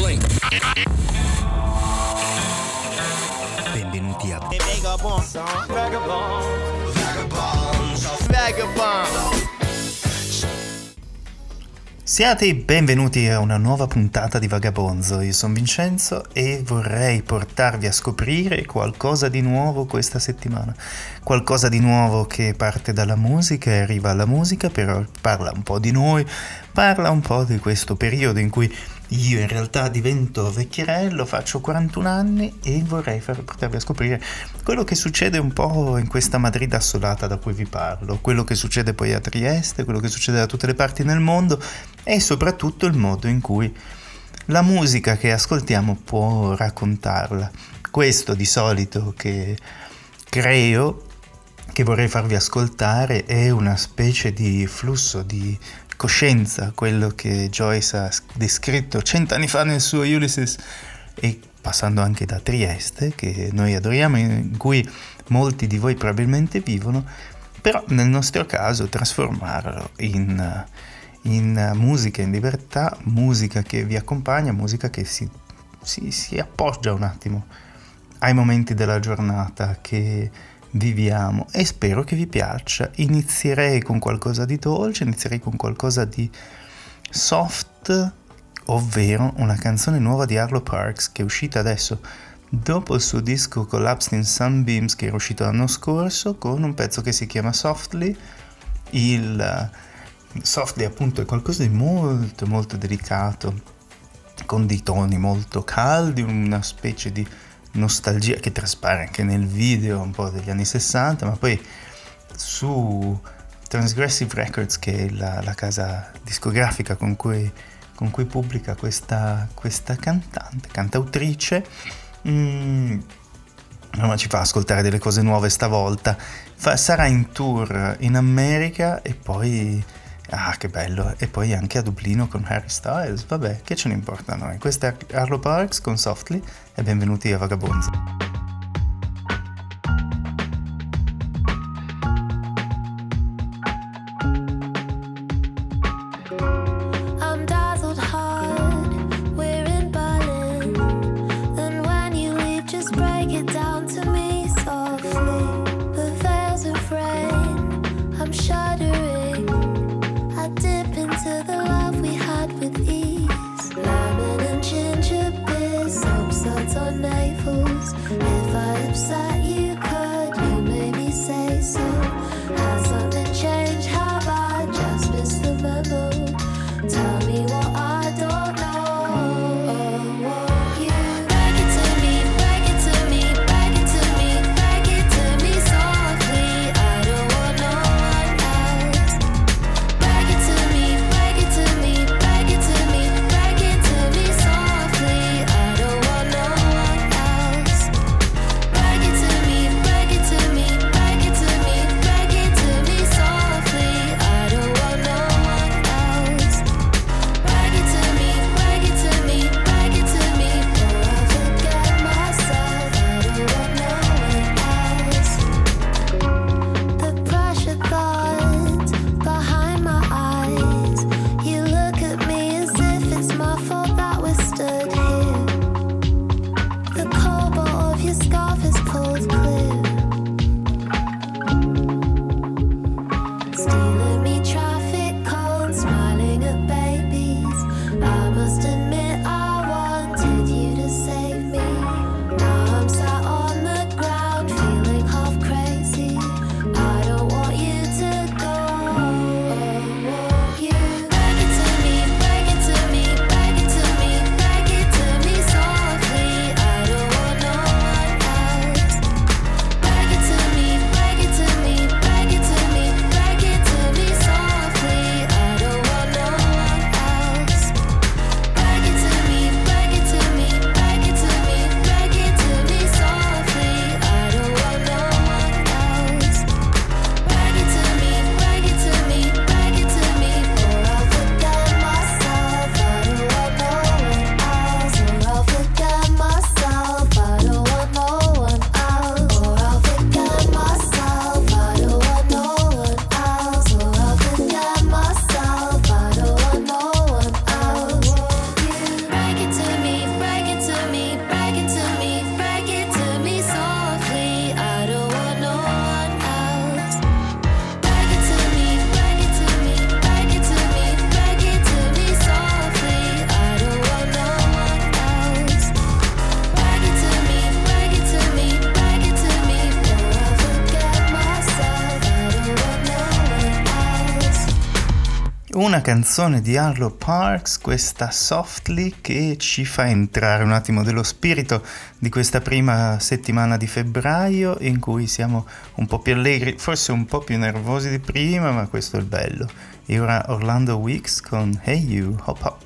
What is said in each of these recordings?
Blink. Benvenuti a Vagabonds, vagabonds, vagabonds, vagabonds. Siate benvenuti a una nuova puntata di Vagabonzo. Io sono Vincenzo e vorrei portarvi a scoprire qualcosa di nuovo questa settimana. Qualcosa di nuovo che parte dalla musica e arriva alla musica, però parla un po' di noi, parla un po' di questo periodo in cui io in realtà divento vecchierello, faccio 41 anni e vorrei far, portarvi a scoprire quello che succede un po' in questa Madrid assolata da cui vi parlo, quello che succede poi a Trieste, quello che succede da tutte le parti nel mondo e soprattutto il modo in cui la musica che ascoltiamo può raccontarla. Questo di solito che creo, che vorrei farvi ascoltare, è una specie di flusso di coscienza, quello che Joyce ha descritto cent'anni fa nel suo Ulysses e passando anche da Trieste, che noi adoriamo, in cui molti di voi probabilmente vivono, però nel nostro caso trasformarlo in, in musica in libertà, musica che vi accompagna, musica che si, si, si appoggia un attimo ai momenti della giornata che viviamo e spero che vi piaccia. Inizierei con qualcosa di dolce, inizierei con qualcosa di soft, ovvero una canzone nuova di Arlo Parks che è uscita adesso dopo il suo disco Collapsed in Sunbeams che era uscito l'anno scorso con un pezzo che si chiama Softly. Il Softly appunto è qualcosa di molto molto delicato con dei toni molto caldi, una specie di nostalgia che traspare anche nel video un po' degli anni 60, ma poi su Transgressive Records, che è la, la casa discografica con cui, con cui pubblica questa, questa, cantante, cantautrice, mm, ma ci fa ascoltare delle cose nuove stavolta. Fa, sarà in tour in America e poi Ah, che bello! E poi anche a Dublino con Harry Styles. Vabbè, che ce ne importa a noi? Questo è Arlo Parks con Softly e benvenuti a Vagabonzi. Canzone di Arlo Parks, questa Softly, che ci fa entrare un attimo dello spirito di questa prima settimana di febbraio in cui siamo un po' più allegri, forse un po' più nervosi di prima, ma questo è il bello. E ora Orlando Weeks con Hey You, Hop Hop.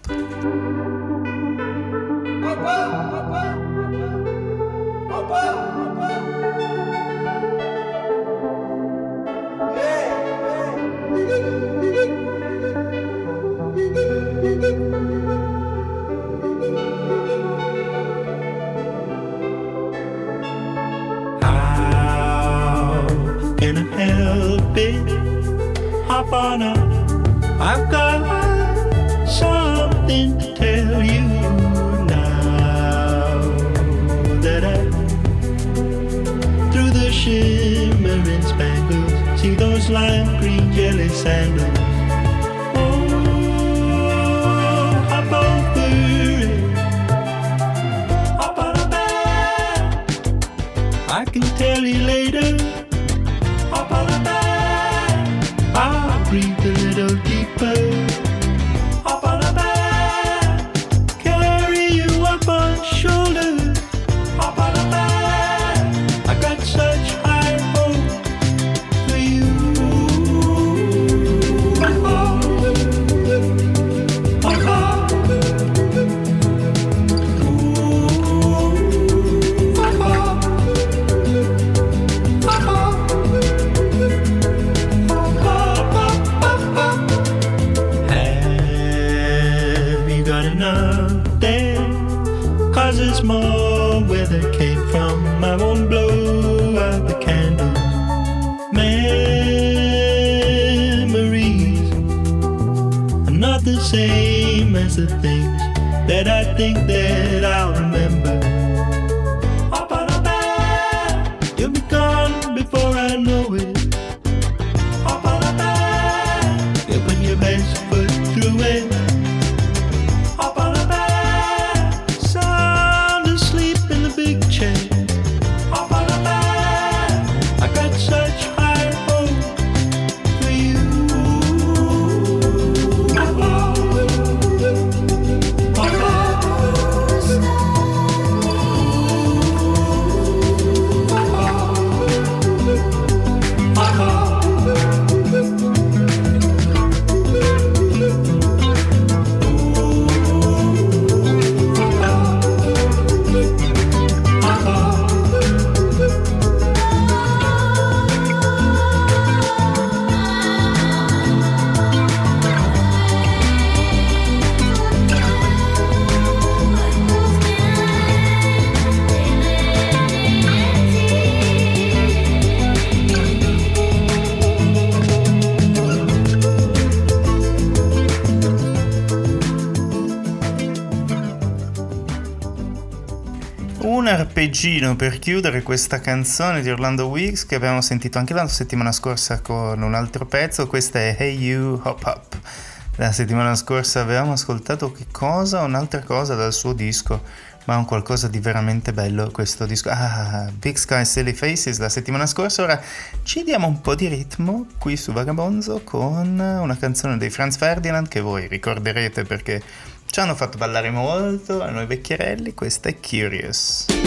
Arpeggino per chiudere questa canzone di Orlando Weeks che abbiamo sentito anche la settimana scorsa con un altro pezzo, questa è Hey You Hop Hop. La settimana scorsa avevamo ascoltato che cosa? Un'altra cosa dal suo disco, ma un qualcosa di veramente bello questo disco. Ah, Big Sky Silly Faces la settimana scorsa, ora ci diamo un po' di ritmo qui su Vagabonzo con una canzone dei Franz Ferdinand che voi ricorderete perché ci hanno fatto ballare molto a noi vecchierelli, questa è Curious.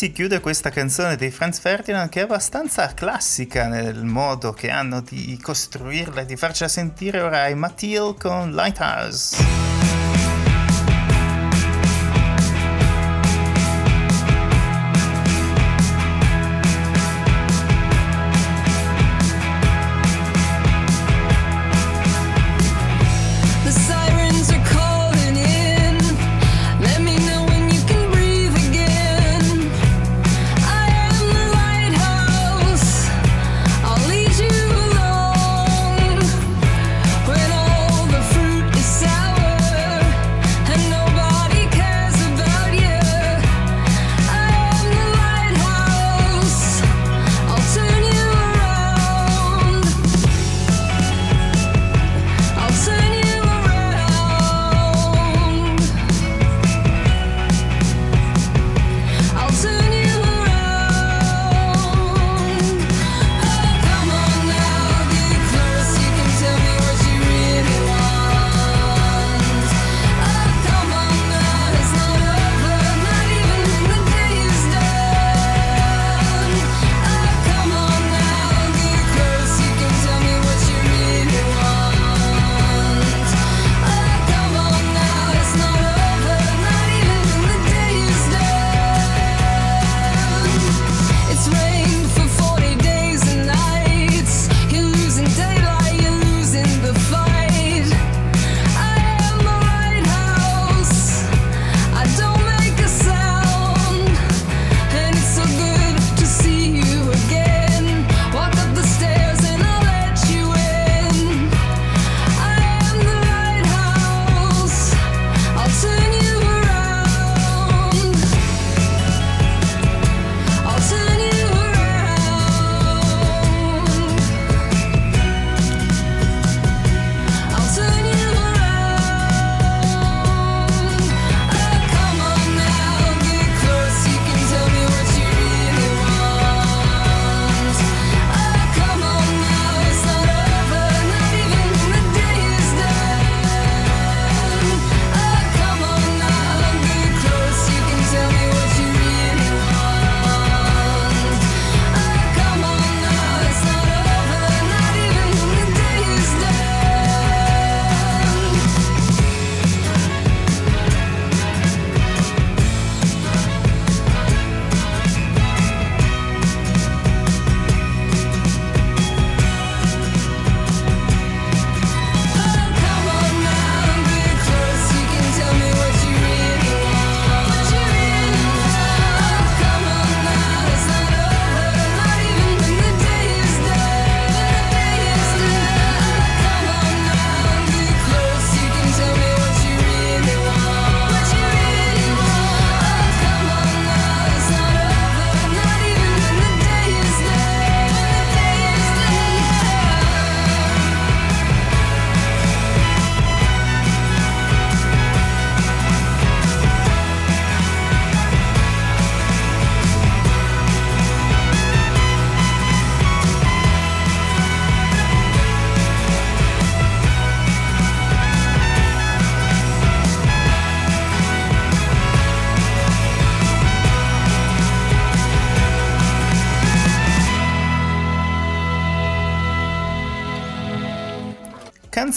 Si chiude questa canzone dei Franz Ferdinand che è abbastanza classica nel modo che hanno di costruirla e di farcela sentire ora è Mathilde con Lighthouse.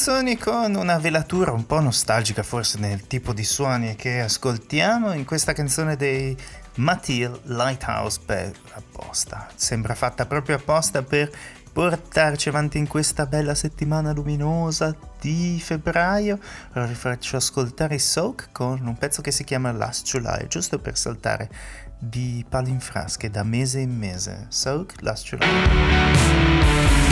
Canzoni con una velatura un po' nostalgica forse nel tipo di suoni che ascoltiamo in questa canzone dei Matil Lighthouse, beh, apposta, sembra fatta proprio apposta per portarci avanti in questa bella settimana luminosa di febbraio. Ora vi faccio ascoltare Soak con un pezzo che si chiama Last July, giusto per saltare di palo frasche da mese in mese. Soak, Last July.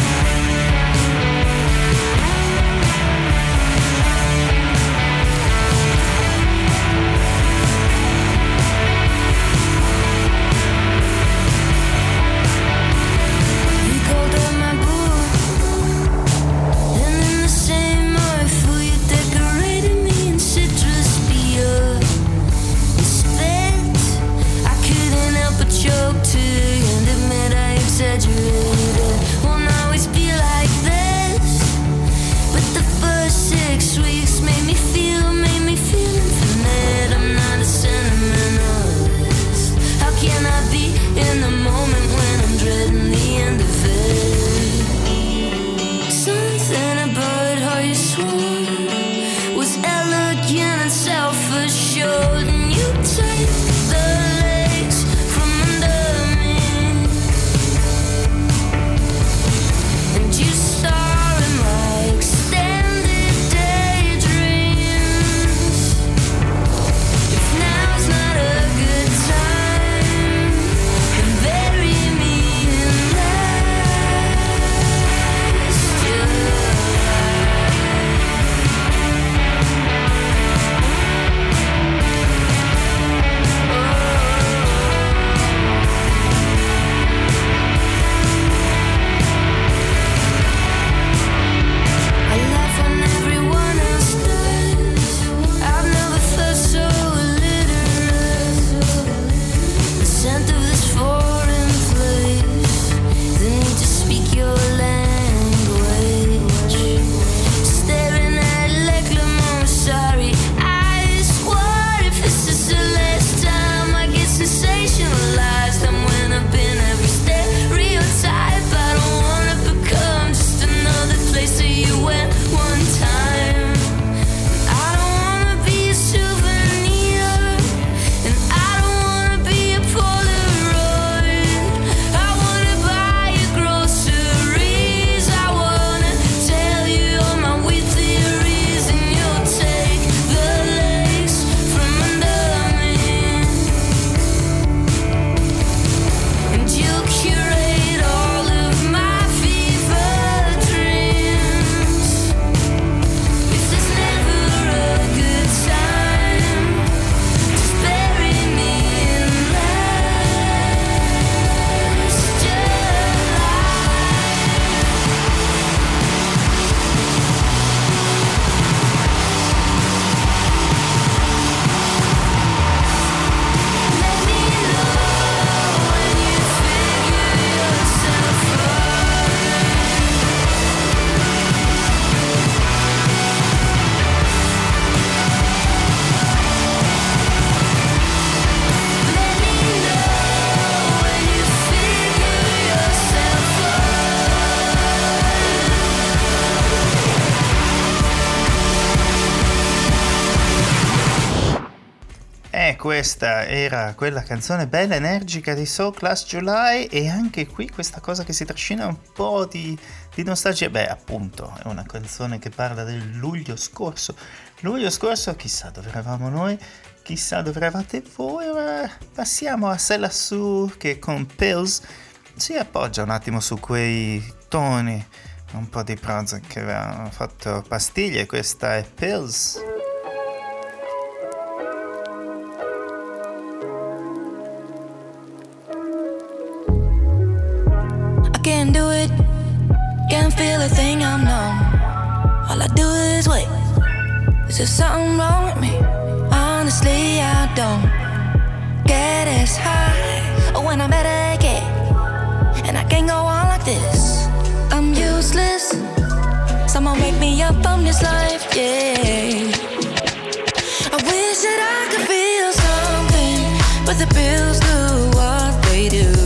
Questa era quella canzone bella, energica di Soul Class July e anche qui questa cosa che si trascina un po' di, di nostalgia. Beh, appunto, è una canzone che parla del luglio scorso. Luglio scorso, chissà dove eravamo noi, chissà dove eravate voi, ma passiamo a Se lassù che con Pills si appoggia un attimo su quei toni un po' di Prozac che avevano fatto pastiglie, questa è Pills. All I do is wait. Is there something wrong with me? Honestly, I don't get as high oh, when I meditate. And I can't go on like this. I'm useless. Someone wake me up from this life, yeah. I wish that I could feel something, but the pills do what they do.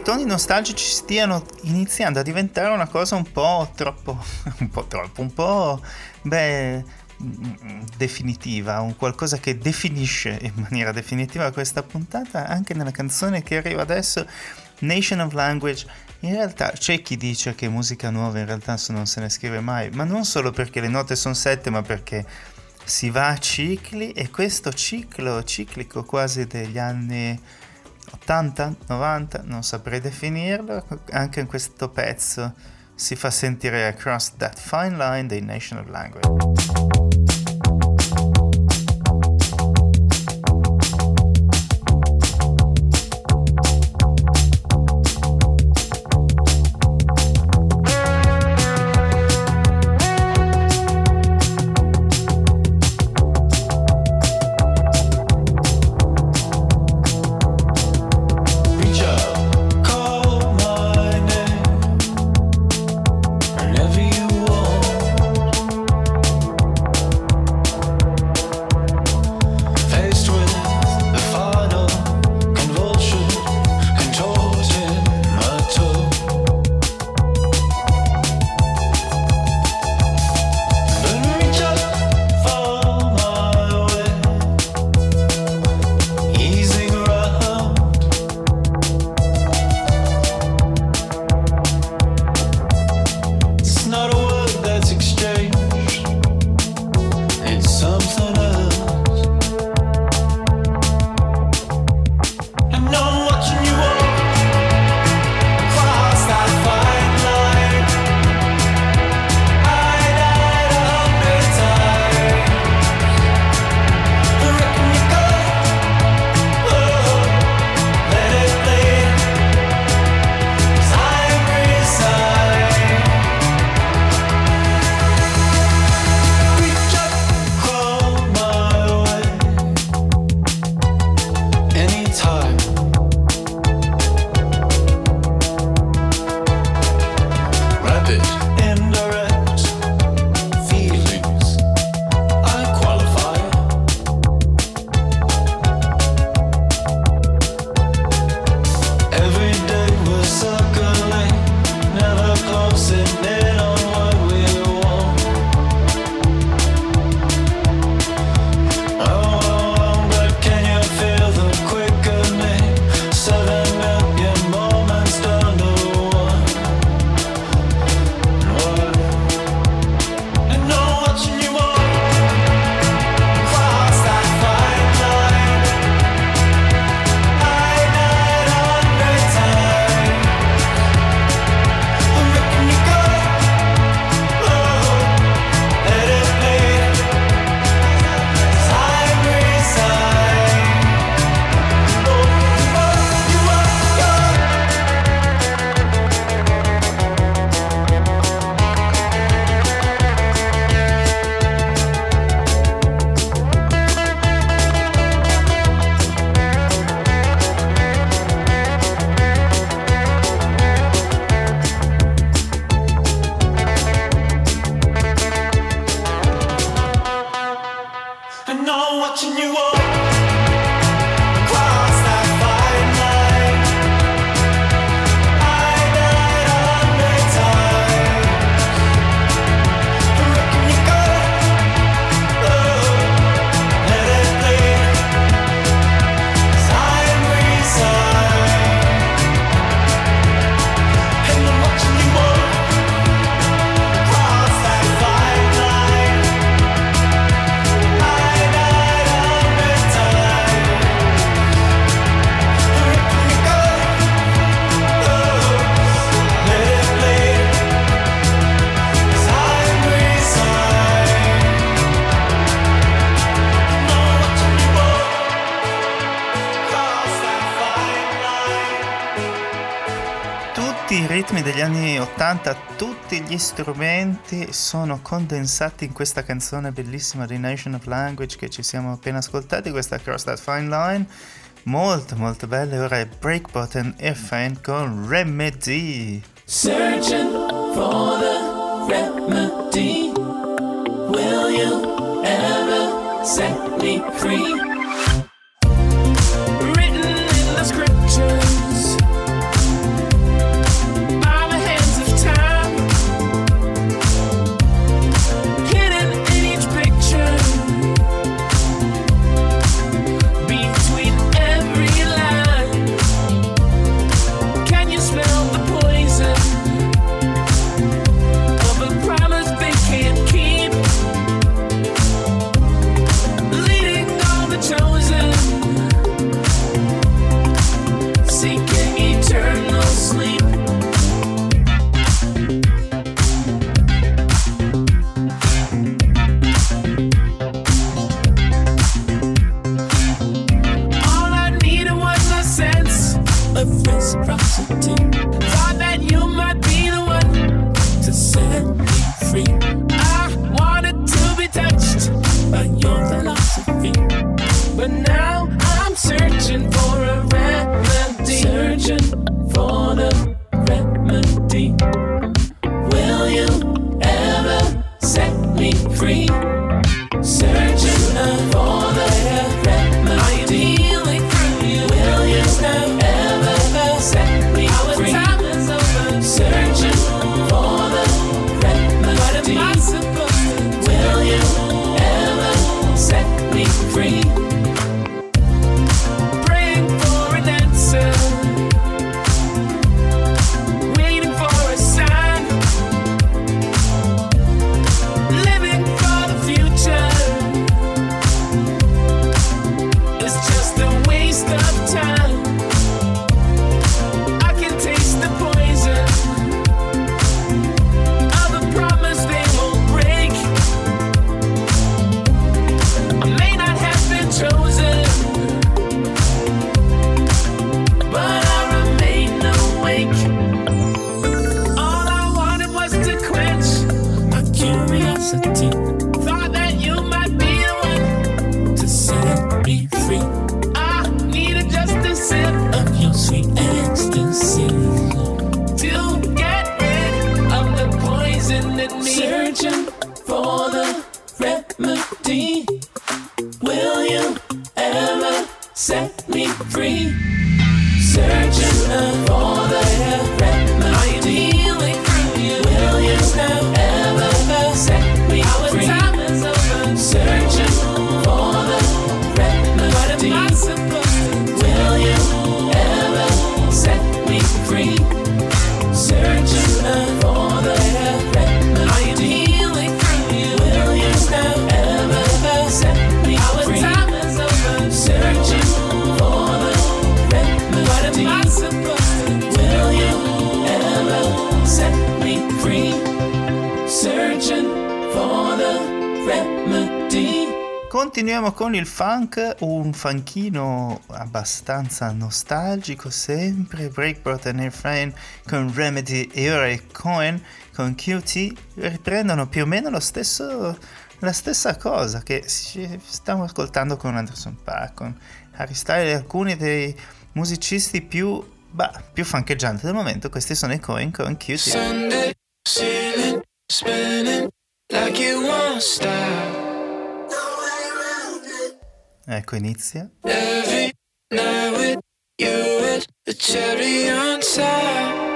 I toni nostalgici stiano iniziando a diventare una cosa un po' troppo, un po' troppo, un po', beh, definitiva, un qualcosa che definisce in maniera definitiva questa puntata, anche nella canzone che arriva adesso, Nation of Language. In realtà c'è chi dice che musica nuova in realtà non se ne scrive mai, ma non solo perché le note sono sette, ma perché si va a cicli e questo ciclo ciclico quasi degli anni 80, 90, non saprei definirlo, anche in questo pezzo si fa sentire Across That Fine Line dei Nation of Language. this. 80, tutti gli strumenti sono condensati in questa canzone bellissima di Nation of Language che ci siamo appena ascoltati, questa Cross That Fine Line, molto molto bella, ora è Breakbot and Airfane con Remedy. Searching for the remedy, will you ever set me free? Continuiamo con il funk, un funchino abbastanza nostalgico, sempre Breakbot e Airframe con Remedy e ora Cohen con QT riprendono più o meno stesso, la stessa cosa che stiamo ascoltando con Anderson Paak, con Harry Styles e alcuni dei musicisti più, bah, più funkeggianti del momento, questi sono i Cohen con QT. Sunday, spinning like you won't stop. Ecco, inizia. Every night with you is the cherry on top.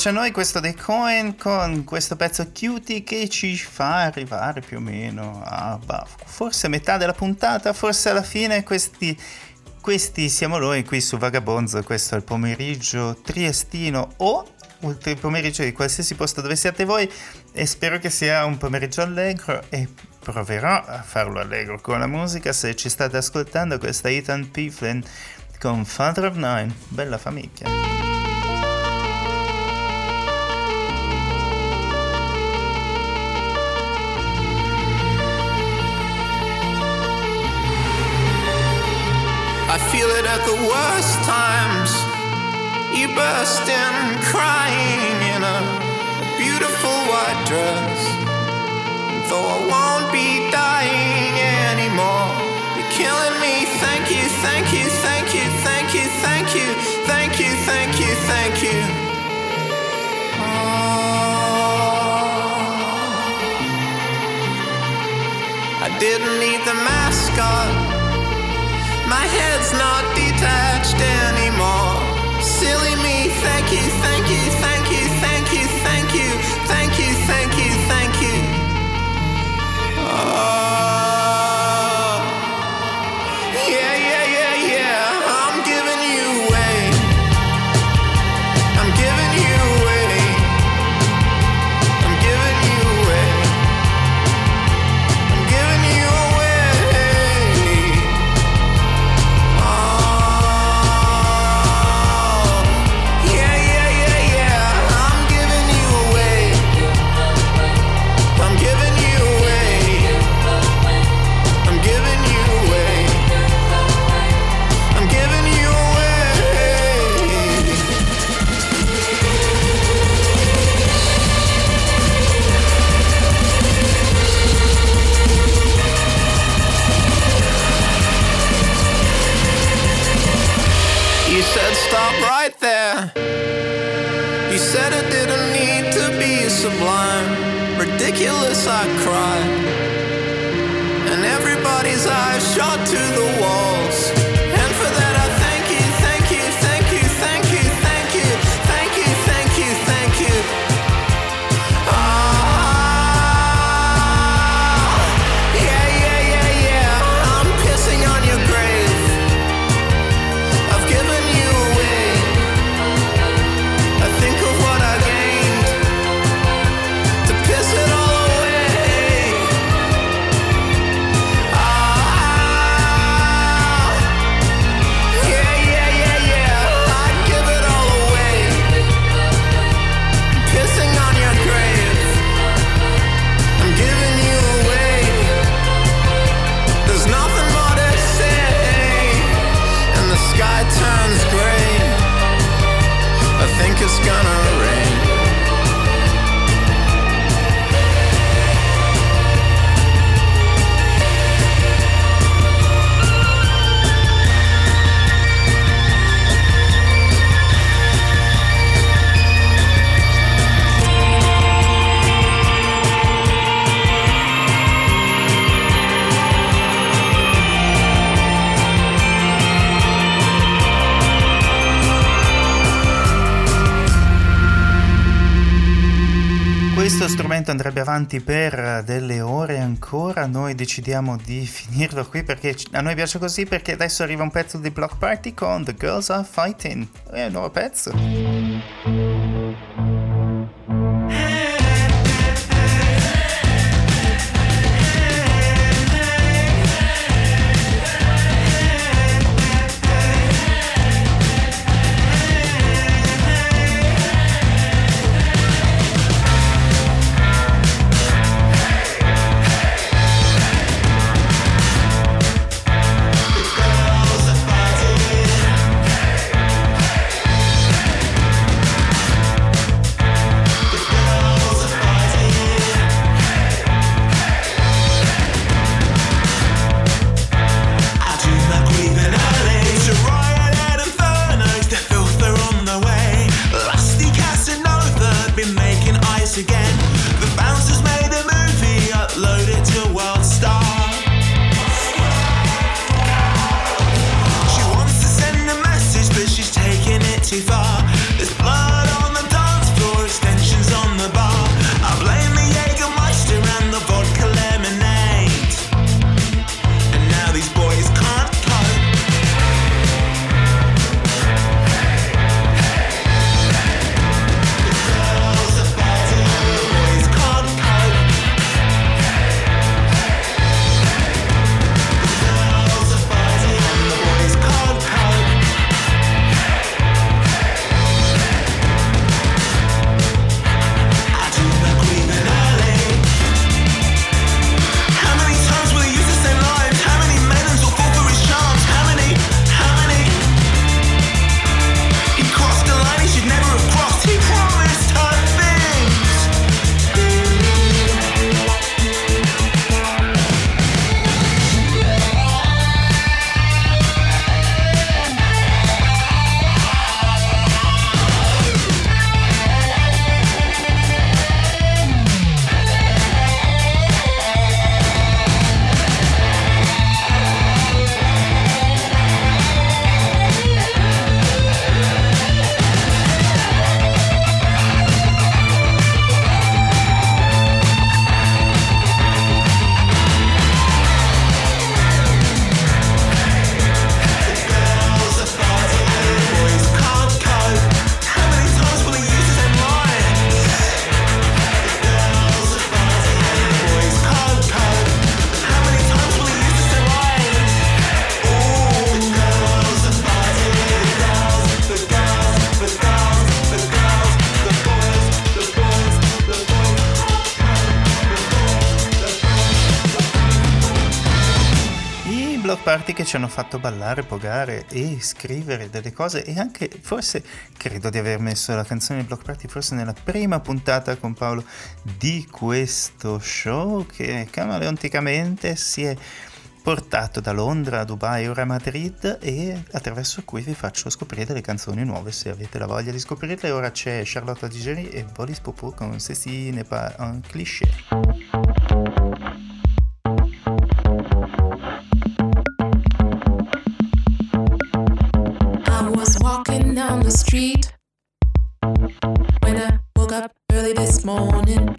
Piace a noi, questo dei Cohen con questo pezzo cutie che ci fa arrivare più o meno a bah, forse metà della puntata, forse alla fine. Questi, questi siamo noi qui su Vagabonzo, questo è il pomeriggio triestino o il pomeriggio di qualsiasi posto dove siate voi. E spero che sia un pomeriggio allegro e proverò a farlo allegro con la musica. Se ci state ascoltando questa Ethan Pifflin con Father of Nine, bella famiglia. Worst times. You burst in crying in a beautiful white dress. Though I won't be dying anymore, you're killing me. Thank you, thank you, thank you, thank you, thank you, thank you, thank you, thank you. Oh. I didn't need the mascot. My head's not detached anymore. Silly me, thank you, thank you, thank you, I shot to the wall. argomento andrebbe avanti per delle ore ancora, noi decidiamo di finirlo qui perché a noi piace così perché adesso arriva un pezzo di Block Party con The Girls Are Fighting, è un nuovo pezzo. ci hanno fatto ballare, pogare e scrivere delle cose e anche forse credo di aver messo la canzone Block Party forse nella prima puntata con Paolo di questo show che camaleonticamente si è portato da Londra a Dubai ora a Madrid e attraverso cui vi faccio scoprire delle canzoni nuove se avete la voglia di scoprirle. Ora c'è Charlotte Digeri e Bolis Popo con Ceci ne parla un cliché. the street when I woke up early this morning.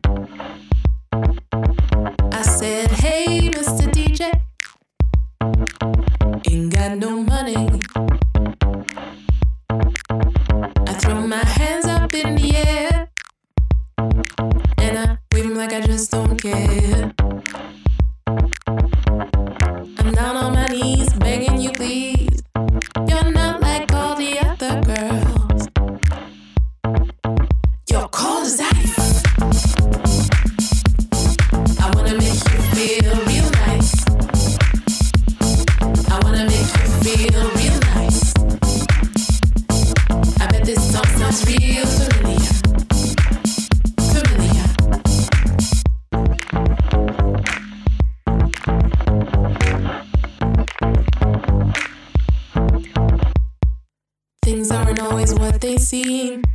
seen.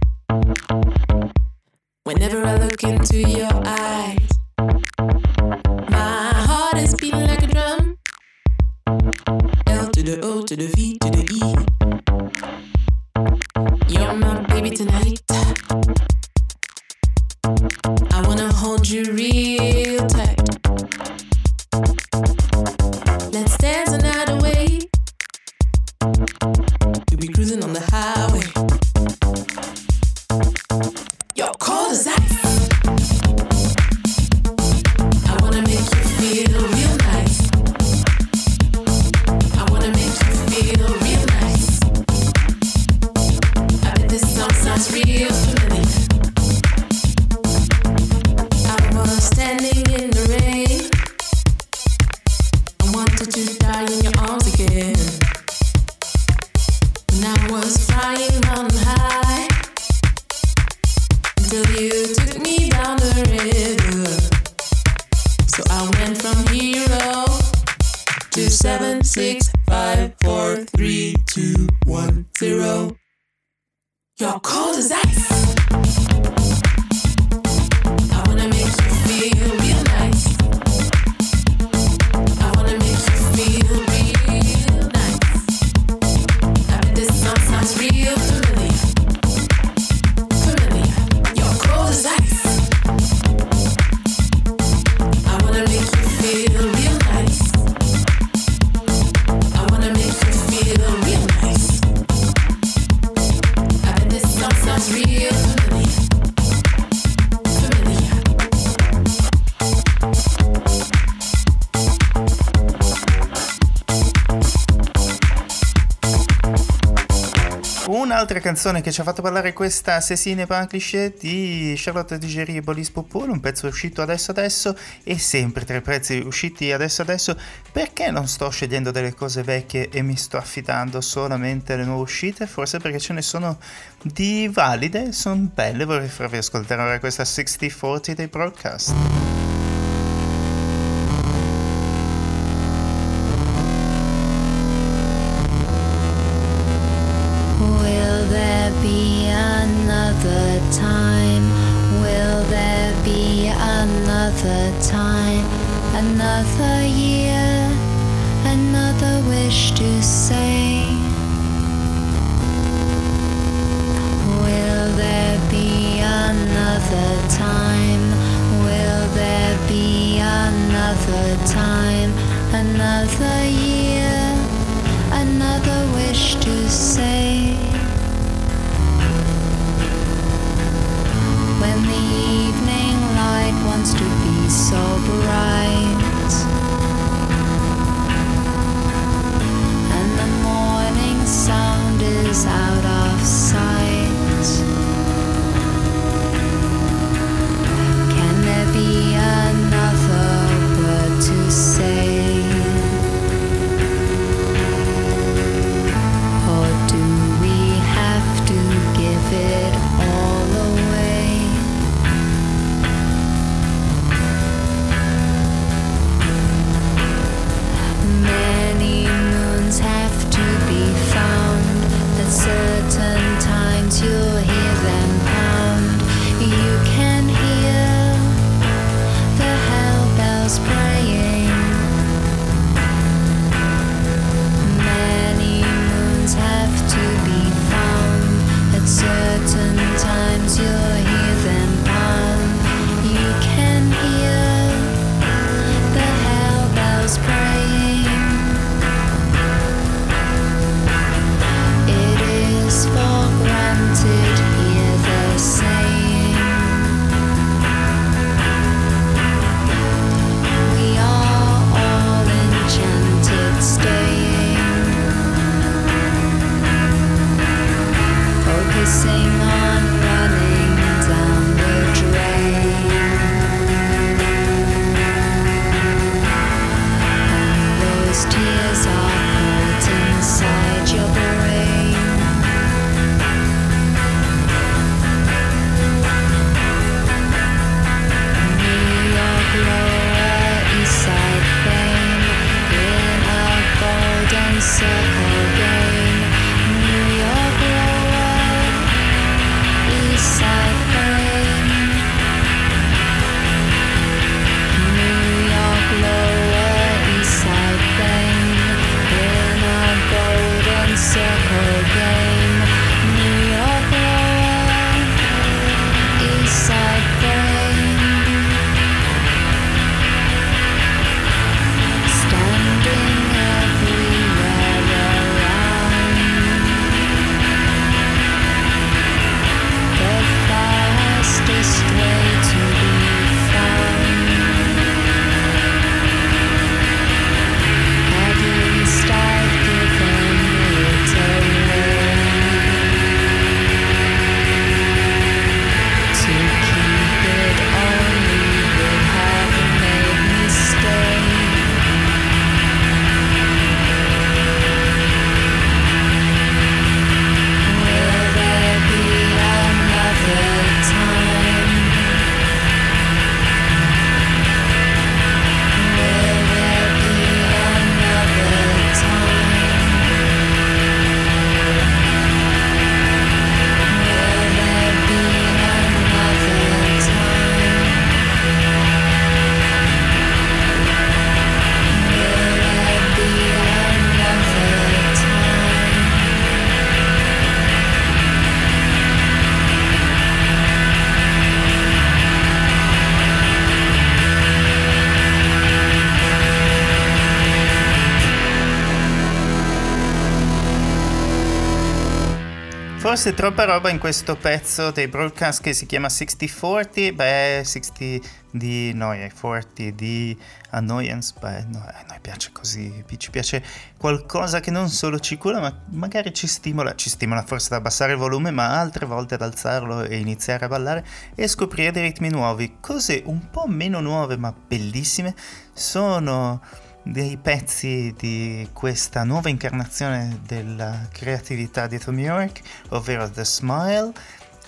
canzone che ci ha fatto parlare questa Assassine pan cliché di Charlotte Digeri e Bolis Popol, un pezzo uscito adesso adesso e sempre tra i prezzi usciti adesso adesso, perché non sto scegliendo delle cose vecchie e mi sto affidando solamente alle nuove uscite? Forse perché ce ne sono di valide, sono belle, vorrei farvi ascoltare ora questa 6040 dei broadcast. Forse troppa roba in questo pezzo dei broadcast che si chiama 6040, beh 60 di noia, 40 di annoyance, beh no, a noi piace così, ci piace qualcosa che non solo ci cura ma magari ci stimola, ci stimola forse ad abbassare il volume ma altre volte ad alzarlo e iniziare a ballare e scoprire dei ritmi nuovi, cose un po' meno nuove ma bellissime sono dei pezzi di questa nuova incarnazione della creatività di Tom York, ovvero The Smile,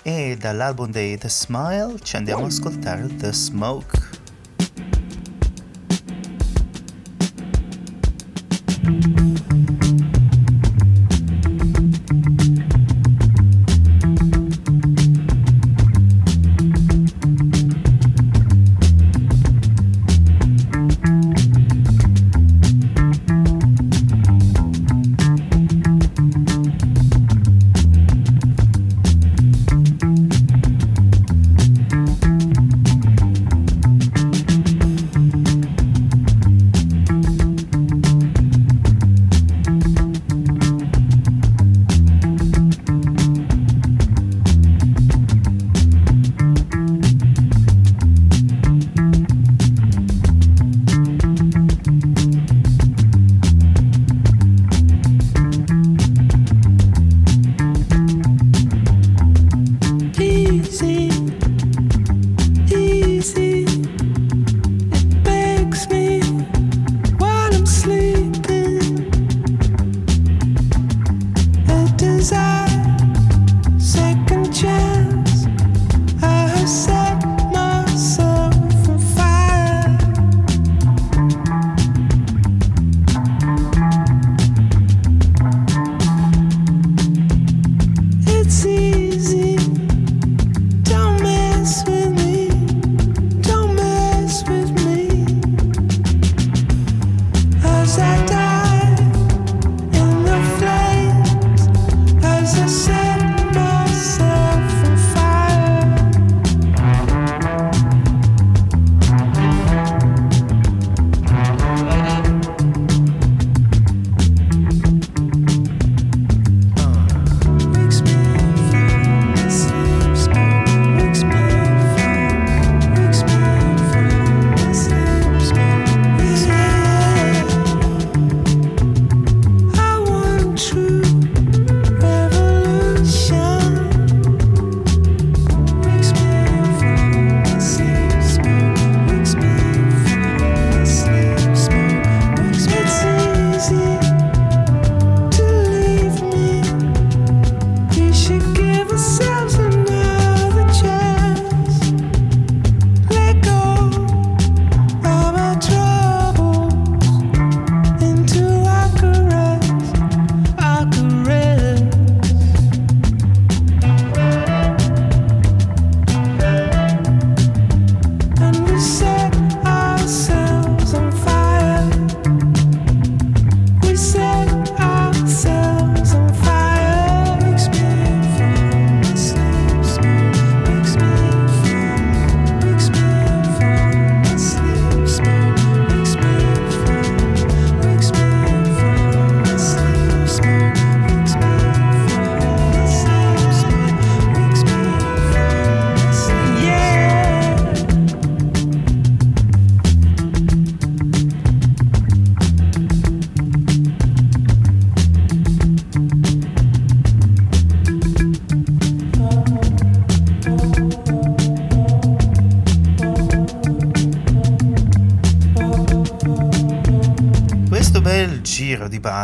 e dall'album dei The Smile ci andiamo ad ascoltare The Smoke. Easy,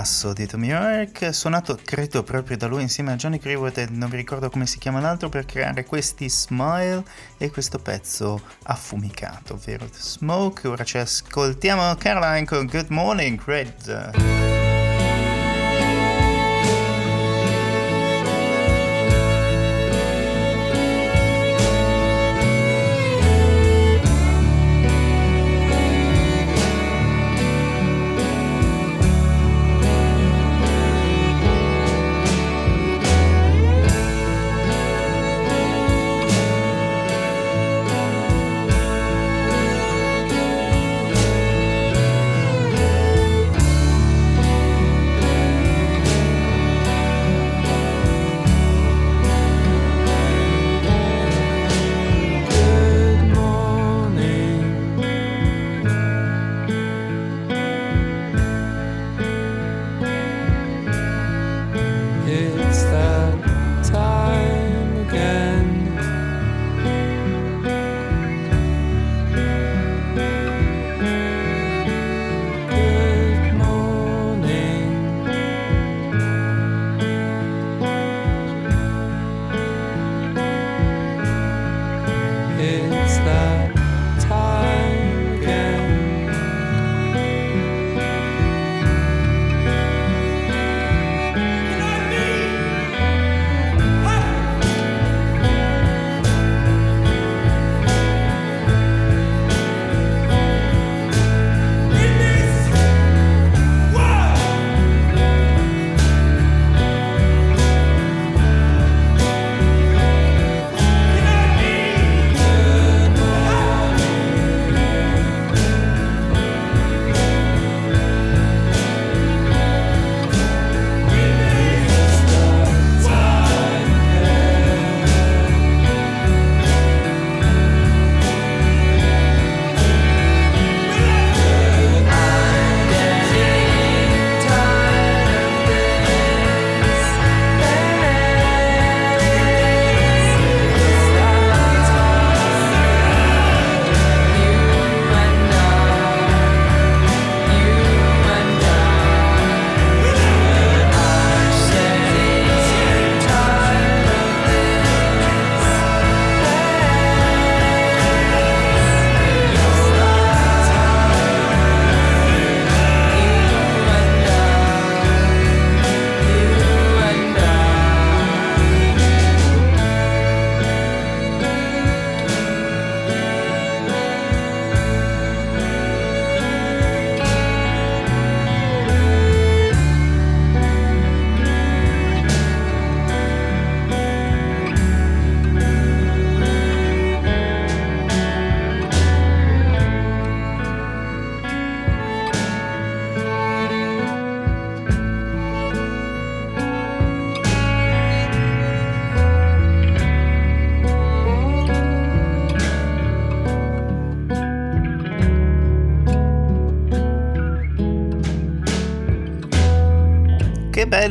basso di Tom York, suonato credo proprio da lui insieme a Johnny Greenwood e non vi ricordo come si chiama l'altro, per creare questi smile e questo pezzo affumicato, ovvero The Smoke. Ora ci ascoltiamo Caroline con Good Morning Red.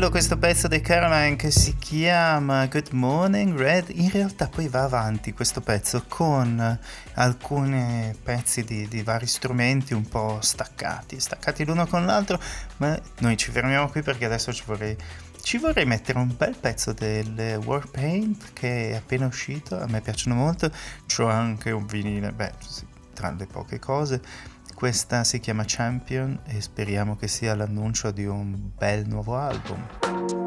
Bello questo pezzo di Caroline che si chiama Good Morning Red. In realtà poi va avanti questo pezzo con alcuni pezzi di, di vari strumenti un po' staccati, staccati l'uno con l'altro, ma noi ci fermiamo qui perché adesso ci vorrei, ci vorrei mettere un bel pezzo del Warpaint che è appena uscito, a me piacciono molto, c'ho anche un vinile, beh, sì, tra le poche cose questa si chiama Champion e speriamo che sia l'annuncio di un bel nuovo album.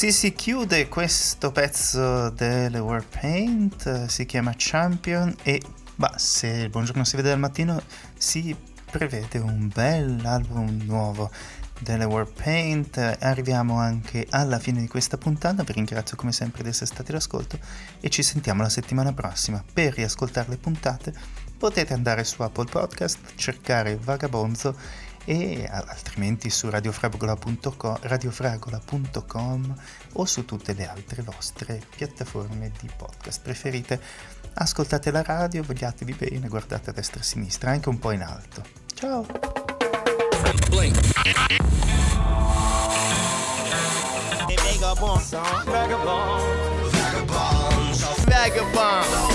Così si chiude questo pezzo delle Warpaint, si chiama Champion e bah, se il buongiorno si vede al mattino si prevede un bel album nuovo delle Warpaint. Arriviamo anche alla fine di questa puntata, vi ringrazio come sempre di essere stati all'ascolto e ci sentiamo la settimana prossima. Per riascoltare le puntate potete andare su Apple Podcast, cercare Vagabonzo e altrimenti su radiofragola.com, radiofragola.com o su tutte le altre vostre piattaforme di podcast preferite. Ascoltate la radio, vogliatevi bene, guardate a destra e a sinistra, anche un po' in alto. Ciao! Song. Vagabond. Vagabond. Vagabond.